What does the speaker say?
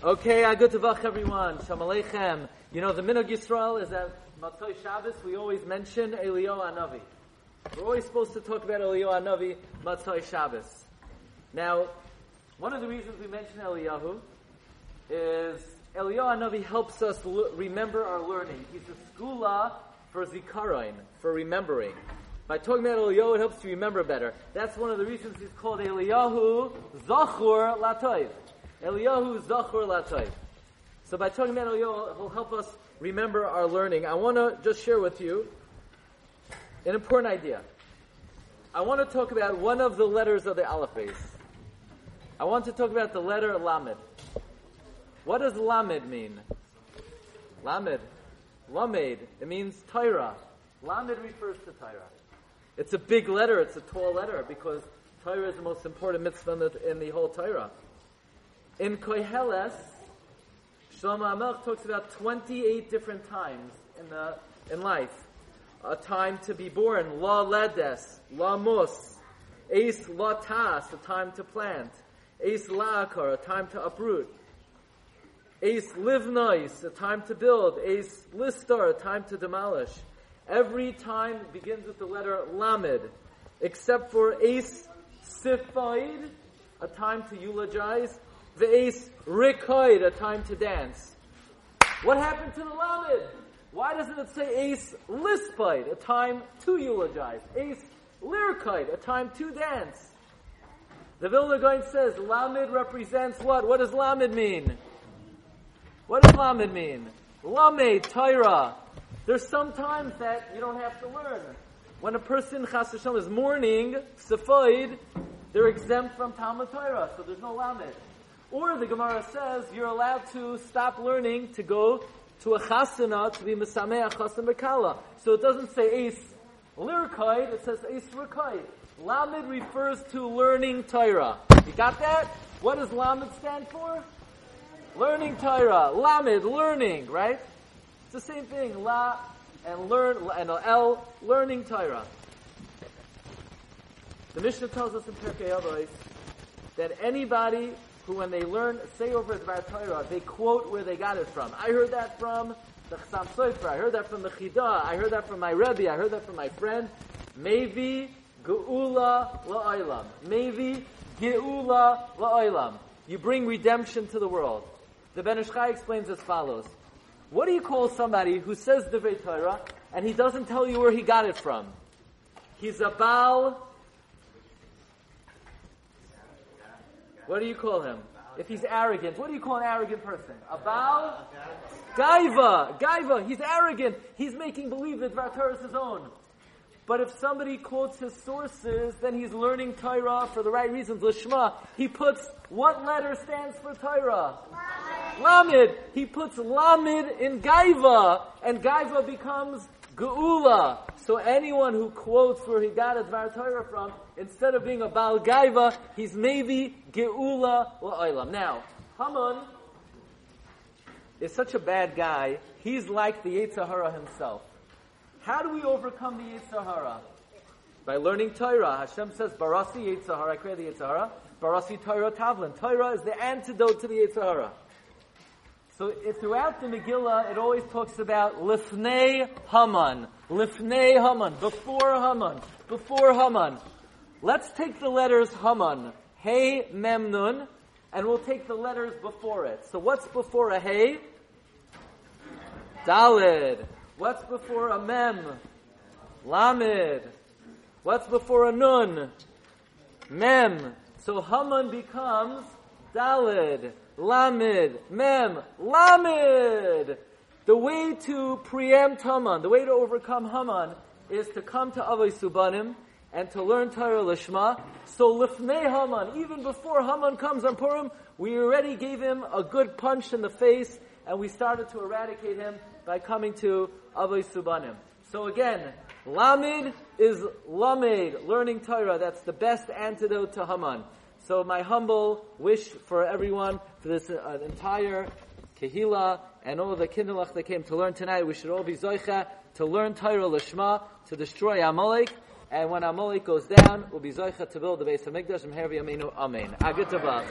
Okay, I good to vach everyone. Shalom Aleichem. You know, the Minog Yisrael is that Matzoi Shabbos, we always mention Eliyahu Anavi. We're always supposed to talk about Eliyahu Anavi, Matzoi Shabbos. Now, one of the reasons we mention Eliyahu is Eliyahu Anavi helps us l- remember our learning. He's a segula for zikaron, for remembering. By talking about Eliyahu, it helps you remember better. That's one of the reasons he's called Eliyahu Zachur Latoiv. Eliyahu Zachur Latoiv. So by talking about Eliyahu, he'll help us remember our learning. I want to just share with you an important idea. I want to talk about one of the letters of the alphabet. I want to talk about the letter Lamed. What does Lamed mean? Lamed. Lamed. It means Torah. Lamed refers to Torah. It's a big letter, it's a tall letter, because Torah is the most important mitzvah in the, in the whole Torah. In Koheles, Shlomo Amelch talks about 28 different times in, the, in life. A time to be born, la ledes, la mus, ace la tas, a time to plant, ace laakar, a time to uproot, ace livnois, a time to build, ace listar, a time to demolish. Every time begins with the letter lamed, except for ace sifaid, a time to eulogize, ace rikoid, a time to dance. What happened to the lamed? Why doesn't it say ace lispite, a time to eulogize? Ace lirkite, a time to dance. The Vilna Gaon says lamed represents what? What does lamed mean? What does lamed mean? Lamed, Torah. There's some times that you don't have to learn. When a person, chas is mourning, sefoid, they're exempt from Talmud Torah, so there's no lamed. Or the Gemara says you're allowed to stop learning to go to a chasana to be mesameh chasan bekala. So it doesn't say ace lirkaid, it says ace rikaid. Lamed refers to learning Torah. You got that? What does Lamed stand for? Learning Torah. Lamed, learning, right? It's the same thing. La and learn and el, learning Torah. The Mishnah tells us in Pirkei Avos that anybody who, when they learn say over Dvar Torah, they quote where they got it from. I heard that from the Chassam Sofer. I heard that from the Chidah. I heard that from my Rebbe. I heard that from my friend. Meivi Geula la'olam. Meivi Geula la'olam. You bring redemption to the world. The Ben Ish Chai explains as follows. What do you call somebody who says the Torah and he doesn't tell you where he got it from? He's a Baal. What do you call him? If he's arrogant, what do you call an arrogant person? A Baal? Gaiva. Gaiva. He's arrogant. He's making believe that Torah is his own. But if somebody quotes his sources, then he's learning Torah for the right reasons. Lishma, he puts what letter stands for Torah? Lamed. He puts Lamed in Gaiva, and Gaiva becomes Geula. So anyone who quotes where he got his Torah from, instead of being a Baal Gaiva, he's Meivi Geula La'olam. Now, Haman is such a bad guy, he's like the Yetzer Hara himself. How do we overcome the Yetzer Hara? By learning Torah. Hashem says, Barasi Yetzer Hara, I created the Yetzer Hara. Barasi Torah Tavlin. Torah is the antidote to the Yetzer Hara. So if throughout the Megillah, it always talks about Lifnei Haman. Lifnei Haman. Before Haman. Before Haman. Let's take the letters Haman. Hey Mem Nun. And we'll take the letters before it. So what's before a Hey? Dalid. What's before a Mem? Lamed. What's before a Nun? Mem. So Haman becomes Dalid. Lamed, Mem, Lamed. The way to preempt Haman, the way to overcome Haman, is to come to Avos U'Banim and to learn Torah Lishma. So Lifnei Haman, even before Haman comes on Purim, we already gave him a good punch in the face and we started to eradicate him by coming to Avos U'Banim. So again, Lamed is Lamed, learning Torah. That's the best antidote to Haman. So my humble wish for everyone, for this uh, entire Kehila and all the Kinderlach that came to learn tonight, we should all be Zoicha to learn Torah Lishma, to destroy Amalek, and when Amalek goes down, we'll be Zoicha to build the Beis HaMikdash, and Hervi Aminu, Amen. Agatavach.